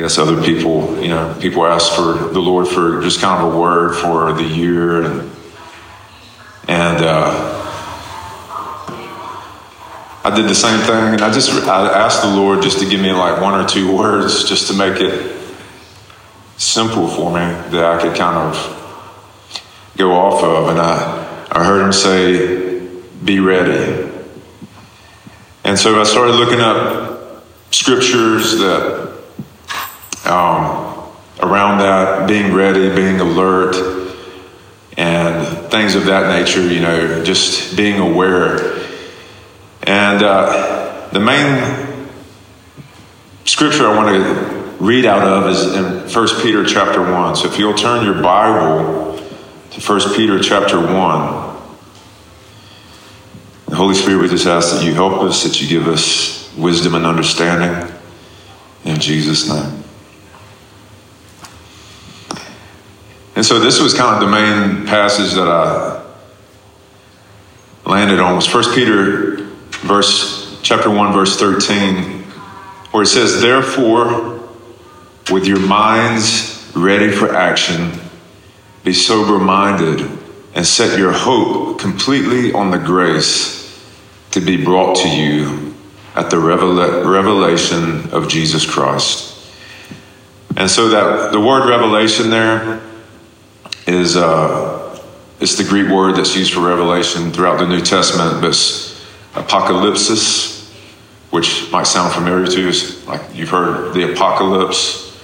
guess other people, you know, people ask for the Lord for just kind of a word for the year, and and uh, I did the same thing, and I just I asked the Lord just to give me like one or two words, just to make it simple for me that I could kind of go off of, and I I heard Him say, "Be ready." And so I started looking up scriptures that um, around that, being ready, being alert, and things of that nature. You know, just being aware and uh, the main scripture I want to read out of is in 1 Peter chapter 1. So if you'll turn your Bible to 1 Peter chapter 1, the Holy Spirit, we just ask that you help us, that you give us wisdom and understanding. In Jesus' name. And so this was kind of the main passage that I landed on was 1 Peter verse chapter 1 verse 13 where it says therefore with your minds ready for action be sober minded and set your hope completely on the grace to be brought to you at the revela- revelation of Jesus Christ. And so that the word revelation there is uh, it's the Greek word that's used for revelation throughout the New Testament, but apocalypsis, which might sound familiar to you, like you've heard the apocalypse.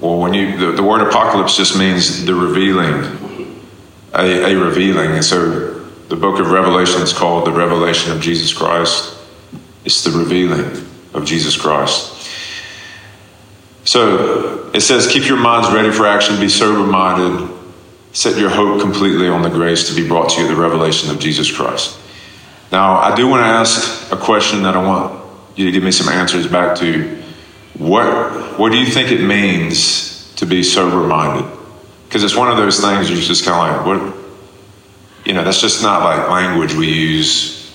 Well, when you the, the word apocalypse just means the revealing, a, a revealing, and so the book of Revelation is called the Revelation of Jesus Christ. It's the revealing of Jesus Christ. So it says, keep your minds ready for action, be sober minded, set your hope completely on the grace to be brought to you, the revelation of Jesus Christ. Now, I do want to ask a question that I want you to give me some answers back to. What, what do you think it means to be sober minded? Because it's one of those things you're just kind of like, what, you know, that's just not like language we use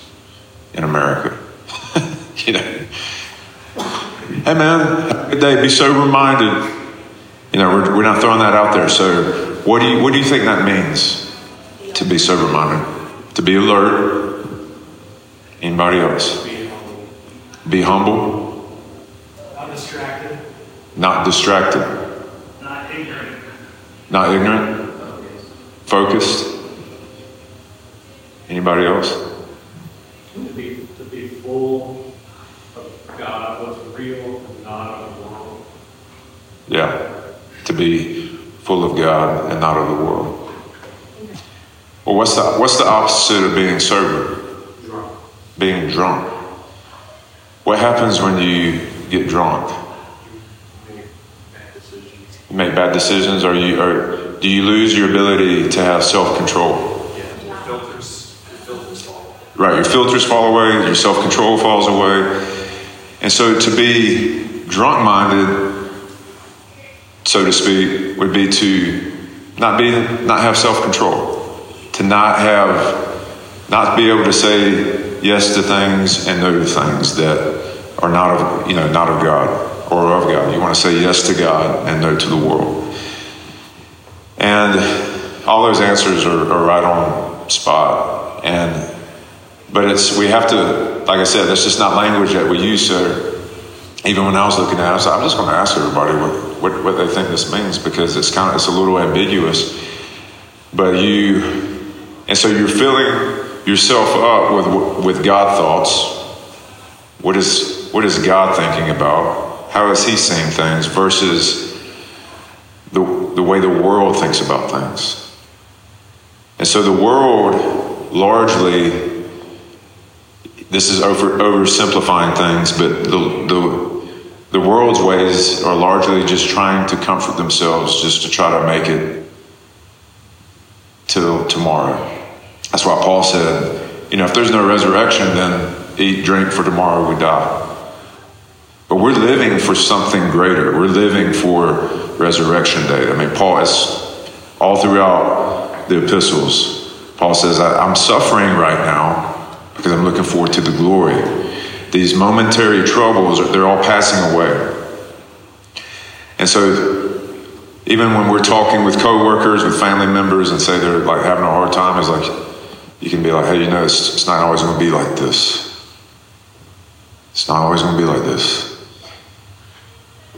in America. you know, hey man, good day, be sober minded. You know, we're, we're not throwing that out there. So, what do you, what do you think that means to be sober minded? To be alert, Anybody else? Be humble. Not distracted. Not distracted. Not ignorant. Not ignorant. Focused. Anybody else? To be, to be full of God, what's real and not of the world. Yeah. To be full of God and not of the world. Well, what's the, what's the opposite of being sober? Being drunk. What happens when you get drunk? Make bad decisions. You make bad decisions, or you, or do you lose your ability to have self control? Yeah, your filters, your filters fall. Right, your filters fall away, your self control falls away. And so to be drunk minded, so to speak, would be to not be not have self control, to not have not be able to say yes to things and no to things that are not of you know not of God or of God. You want to say yes to God and no to the world. And all those answers are, are right on spot. And but it's we have to, like I said, that's just not language that we use. So even when I was looking at it, I was like, I'm just going to ask everybody what, what, what they think this means because it's kind of it's a little ambiguous. But you, and so you're filling yourself up with with God thoughts. What is what is God thinking about? How is He seeing things versus the the way the world thinks about things? And so the world largely this is over oversimplifying things, but the, the, the world's ways are largely just trying to comfort themselves just to try to make it till tomorrow. That's why Paul said, you know, if there's no resurrection, then eat, drink, for tomorrow we die. But we're living for something greater. We're living for resurrection day. I mean, Paul is all throughout the epistles. Paul says, I'm suffering right now because I'm looking forward to the glory. These momentary troubles, they're all passing away. And so, even when we're talking with coworkers, with family members, and say they're like having a hard time, it's like you can be like, hey, you know, it's, it's not always going to be like this. It's not always going to be like this.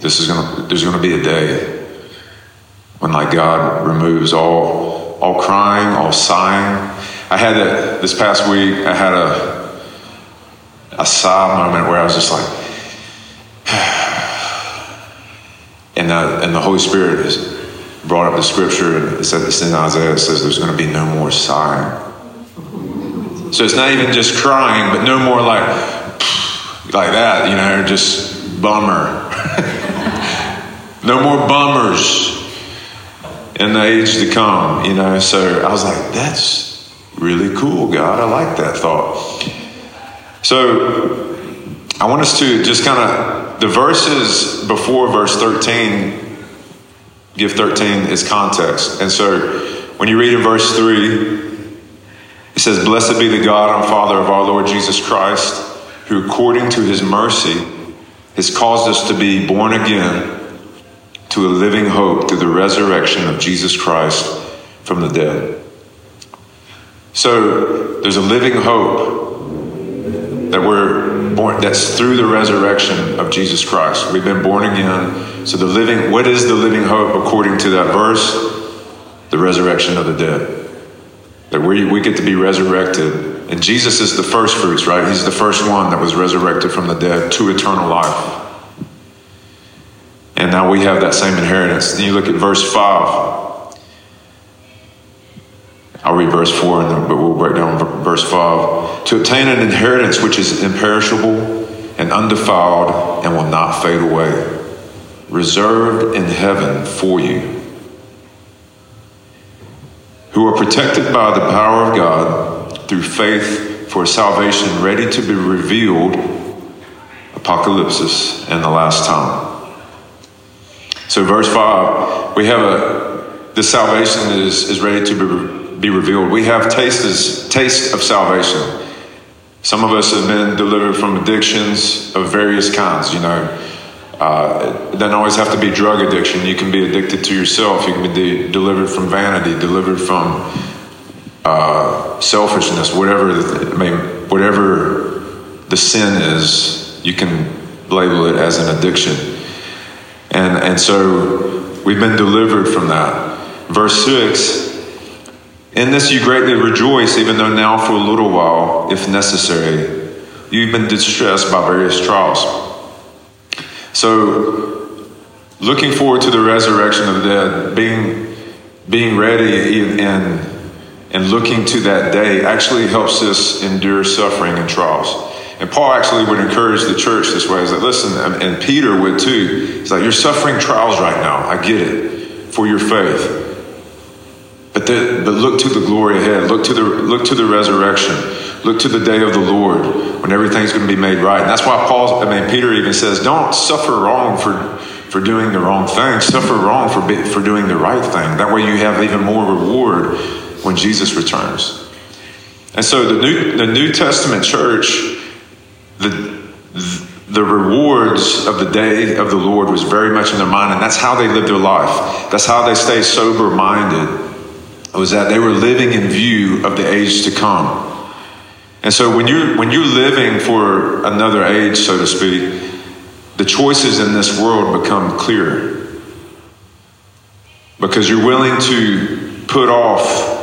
This is going to. There's going to be a day when, like, God removes all all crying, all sighing. I had a, this past week. I had a a sigh moment where I was just like, and the, and the Holy Spirit has brought up the scripture, and it says it's in Isaiah. It says there's going to be no more sighing. So it's not even just crying, but no more like like that, you know, just bummer. no more bummers in the age to come, you know. So I was like, that's really cool, God. I like that thought. So I want us to just kind of, the verses before verse 13 give 13 its context. And so when you read in verse 3, it says, Blessed be the God and Father of our Lord Jesus Christ, who according to his mercy has caused us to be born again to a living hope through the resurrection of Jesus Christ from the dead. So there's a living hope that we're born that's through the resurrection of Jesus Christ. We've been born again. So the living what is the living hope according to that verse? The resurrection of the dead. That we, we get to be resurrected. And Jesus is the first fruits, right? He's the first one that was resurrected from the dead to eternal life. And now we have that same inheritance. Then you look at verse 5. I'll read verse 4, then, but we'll break down verse 5. To obtain an inheritance which is imperishable and undefiled and will not fade away, reserved in heaven for you, who are protected by the power of God through faith for salvation ready to be revealed, apocalypse, in the last time. So, verse 5, we have a, the salvation is, is ready to be, be revealed. We have tastes, taste of salvation. Some of us have been delivered from addictions of various kinds, you know. Uh, it doesn't always have to be drug addiction. You can be addicted to yourself. You can be de- delivered from vanity, delivered from uh, selfishness, whatever, the, I mean, whatever the sin is, you can label it as an addiction. And, and so we've been delivered from that. Verse 6 In this you greatly rejoice, even though now for a little while, if necessary, you've been distressed by various trials. So, looking forward to the resurrection of the dead, being, being ready and, and looking to that day actually helps us endure suffering and trials. And Paul actually would encourage the church this way. He's like, listen, and Peter would too. He's like, you're suffering trials right now. I get it for your faith. But, the, but look to the glory ahead. Look to the, look to the resurrection. Look to the day of the Lord when everything's going to be made right. And that's why Paul, I mean, Peter even says, don't suffer wrong for, for doing the wrong thing. Suffer wrong for, for doing the right thing. That way you have even more reward when Jesus returns. And so the New, the New Testament church the, the rewards of the day of the Lord was very much in their mind, and that's how they lived their life. That's how they stayed sober minded, was that they were living in view of the age to come. And so when you're, when you're living for another age, so to speak, the choices in this world become clearer. Because you're willing to put off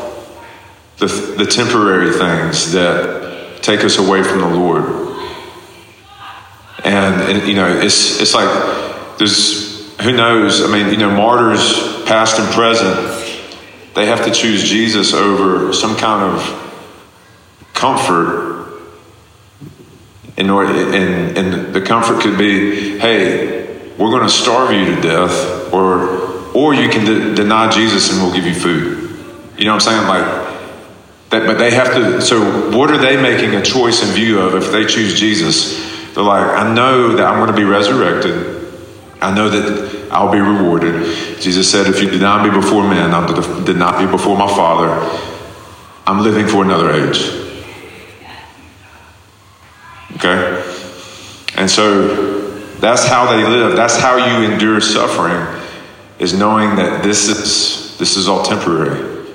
the, the temporary things that take us away from the Lord. And, and, you know, it's it's like there's who knows. I mean, you know, martyrs past and present, they have to choose Jesus over some kind of comfort. In order, and, and the comfort could be, hey, we're going to starve you to death, or or you can de- deny Jesus and we'll give you food. You know what I'm saying? Like that, but they have to. So, what are they making a choice in view of if they choose Jesus? They're like, I know that I'm going to be resurrected. I know that I'll be rewarded. Jesus said, if you deny me before men, I did not be before my Father. I'm living for another age. Okay? And so That's how they live. That's how you endure suffering, is knowing that this is this is all temporary.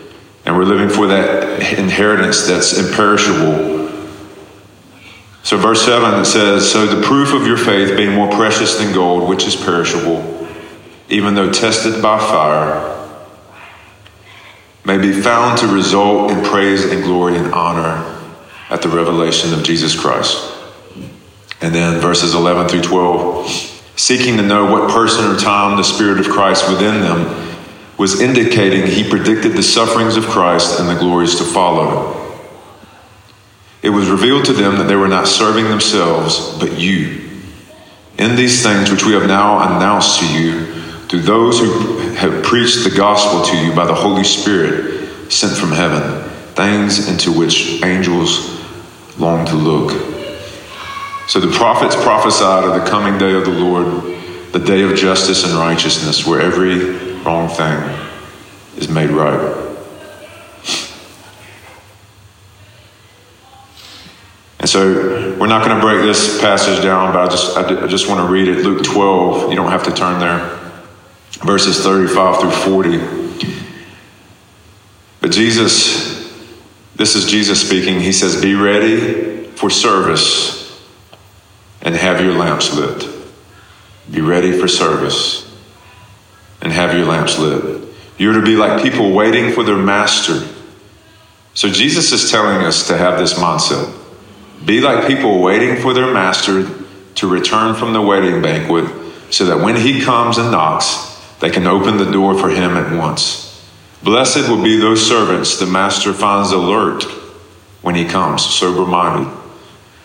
And we're living for that inheritance that's imperishable. So verse 7 it says, So the proof of your faith being more precious than gold, which is perishable, even though tested by fire, may be found to result in praise and glory and honor at the revelation of Jesus Christ. And then verses 11 through 12 seeking to know what person or time the Spirit of Christ within them was indicating he predicted the sufferings of Christ and the glories to follow. It was revealed to them that they were not serving themselves, but you. In these things which we have now announced to you, through those who have preached the gospel to you by the Holy Spirit sent from heaven, things into which angels long to look. So the prophets prophesied of the coming day of the Lord, the day of justice and righteousness, where every wrong thing is made right. And so we're not going to break this passage down, but I just, I just want to read it. Luke 12, you don't have to turn there, verses 35 through 40. But Jesus this is Jesus speaking. He says, Be ready for service and have your lamps lit. Be ready for service and have your lamps lit. You're to be like people waiting for their master. So Jesus is telling us to have this mindset. Be like people waiting for their master to return from the wedding banquet so that when he comes and knocks, they can open the door for him at once. Blessed will be those servants the master finds alert when he comes, sober minded.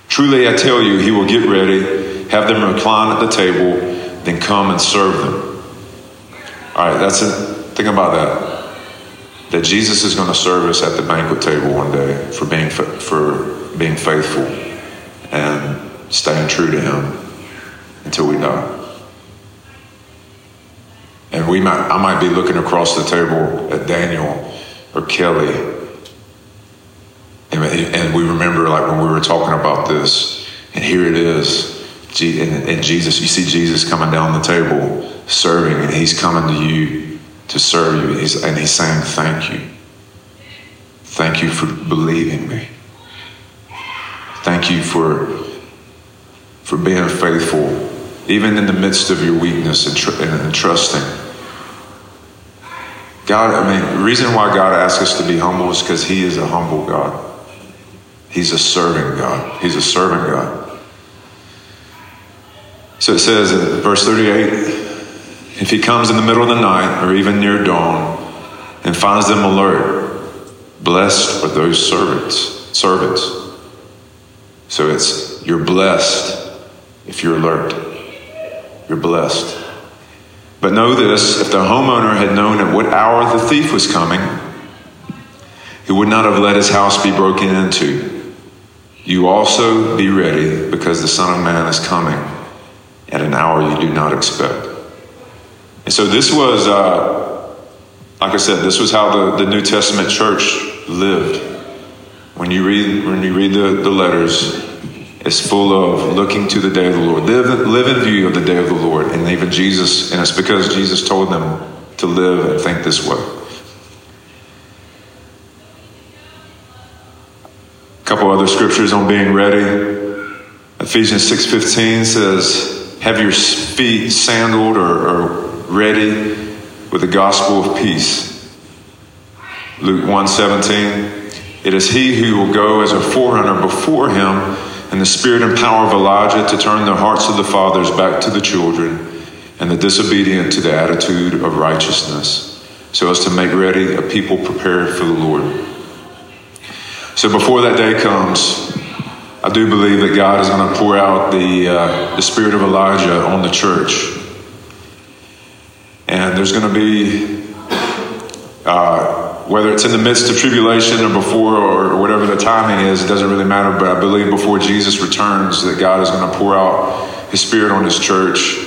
Truly, I tell you, he will get ready, have them recline at the table, then come and serve them. All right, that's it. Think about that. That Jesus is going to serve us at the banquet table one day for being for being faithful and staying true to Him until we die. And we might, I might be looking across the table at Daniel or Kelly. And, and we remember, like, when we were talking about this, and here it is. And, and Jesus, you see Jesus coming down the table serving, and he's coming to you to serve you. He's, and he's saying, Thank you. Thank you for believing me. Thank you for, for being faithful even in the midst of your weakness and, tr- and, trusting. God, I mean, the reason why God asks us to be humble is because He is a humble God. He's a serving God. He's a serving God. So it says in verse 38 if He comes in the middle of the night or even near dawn and finds them alert, blessed are those servants. Servants. So it's you're blessed if you're alert. You're blessed. But know this if the homeowner had known at what hour the thief was coming, he would not have let his house be broken into. You also be ready because the Son of Man is coming at an hour you do not expect. And so this was, uh, like I said, this was how the, the New Testament church lived. When you read, when you read the, the letters, is full of looking to the day of the Lord. Live, live in view of the day of the Lord. And even Jesus, and it's because Jesus told them to live and think this way. A couple other scriptures on being ready. Ephesians 6.15 says, have your feet sandaled or, or ready with the gospel of peace. Luke 1.17, it is he who will go as a forerunner before him and the spirit and power of Elijah to turn the hearts of the fathers back to the children and the disobedient to the attitude of righteousness, so as to make ready a people prepared for the Lord. So before that day comes, I do believe that God is going to pour out the, uh, the spirit of Elijah on the church. And there's going to be uh, whether it's in the midst of tribulation or before or whatever the timing is, it doesn't really matter. But I believe before Jesus returns, that God is going to pour out His Spirit on His church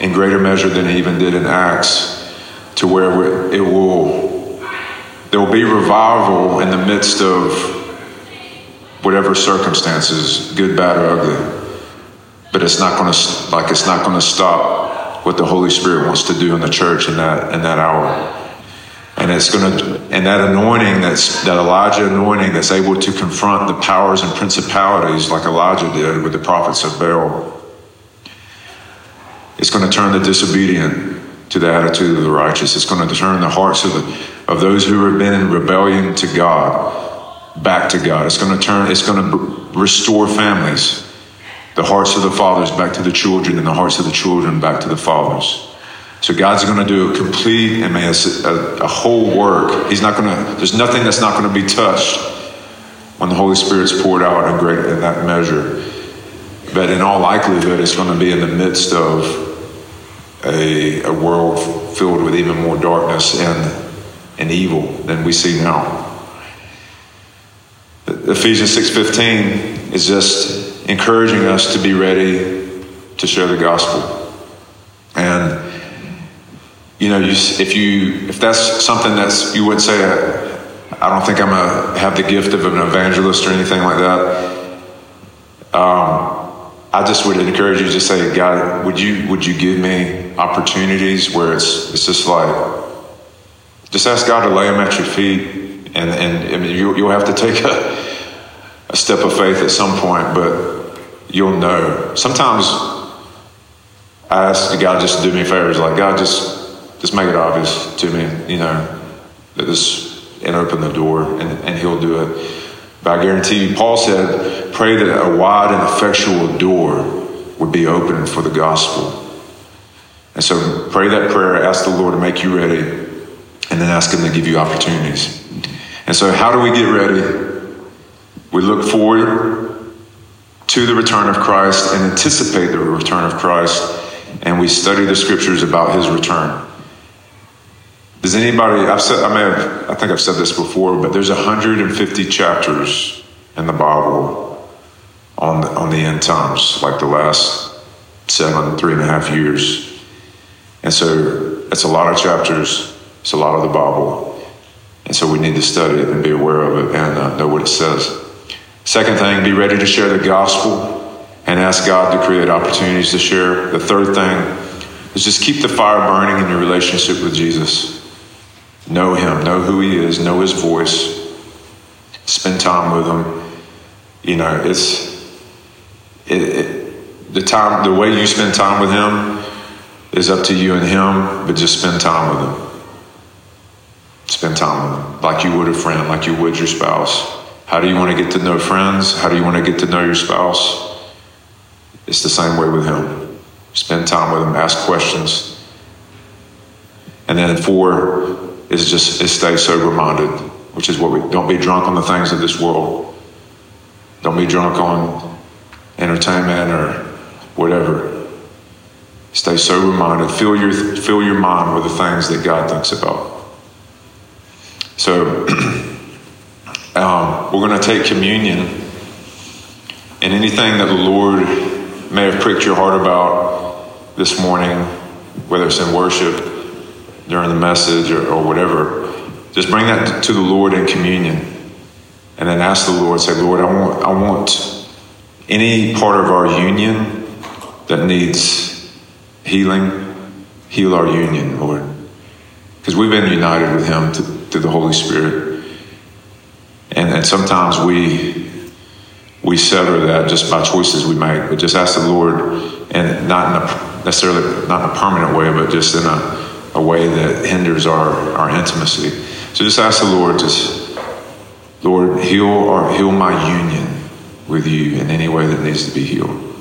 in greater measure than He even did in Acts, to where it will, there will be revival in the midst of whatever circumstances, good, bad, or ugly. but it's not going to like it's not going to stop what the Holy Spirit wants to do in the church in that in that hour. And it's going to, and that anointing, that's that Elijah anointing, that's able to confront the powers and principalities like Elijah did with the prophets of Baal. It's going to turn the disobedient to the attitude of the righteous. It's going to turn the hearts of the of those who have been in rebellion to God back to God. It's going to turn. It's going to restore families, the hearts of the fathers back to the children, and the hearts of the children back to the fathers. So God's going to do a complete, mean, a, a whole work. He's not going to. There's nothing that's not going to be touched when the Holy Spirit's poured out in great in that measure. But in all likelihood, it's going to be in the midst of a, a world filled with even more darkness and, and evil than we see now. Ephesians 6:15 is just encouraging us to be ready to share the gospel. And you know, you, if you if that's something that's you wouldn't say I don't think I'm a have the gift of an evangelist or anything like that. Um, I just would encourage you to say, God, would you would you give me opportunities where it's it's just like just ask God to lay them at your feet, and and, and you, you'll have to take a, a step of faith at some point, but you'll know. Sometimes I ask God just to do me favors, like God, just just make it obvious to me, you know, that this and open the door, and, and He'll do it. But I guarantee you, Paul said, pray that a wide and effectual door would be opened for the gospel. And so pray that prayer, ask the Lord to make you ready, and then ask Him to give you opportunities. And so, how do we get ready? We look forward to the return of Christ and anticipate the return of Christ, and we study the scriptures about His return. Does anybody? I've said. I have. I think I've said this before, but there's 150 chapters in the Bible on the, on the end times, like the last seven, three and a half years, and so it's a lot of chapters. It's a lot of the Bible, and so we need to study it and be aware of it and uh, know what it says. Second thing, be ready to share the gospel and ask God to create opportunities to share. The third thing is just keep the fire burning in your relationship with Jesus. Know him, know who he is, know his voice, spend time with him. You know, it's it, it, the time, the way you spend time with him is up to you and him, but just spend time with him. Spend time with him like you would a friend, like you would your spouse. How do you want to get to know friends? How do you want to get to know your spouse? It's the same way with him. Spend time with him, ask questions. And then four, is just is stay sober minded, which is what we don't be drunk on the things of this world. Don't be drunk on entertainment or whatever. Stay sober minded. Fill your fill your mind with the things that God thinks about. So um, we're going to take communion, and anything that the Lord may have pricked your heart about this morning, whether it's in worship during the message or, or whatever, just bring that to the Lord in communion. And then ask the Lord, say, Lord, I want, I want any part of our union that needs healing, heal our union, Lord. Because we've been united with Him through the Holy Spirit. And, and sometimes we we sever that just by choices we make. But just ask the Lord, and not in a, necessarily not in a permanent way, but just in a a way that hinders our, our intimacy. So just ask the Lord, just Lord, heal or heal my union with you in any way that needs to be healed.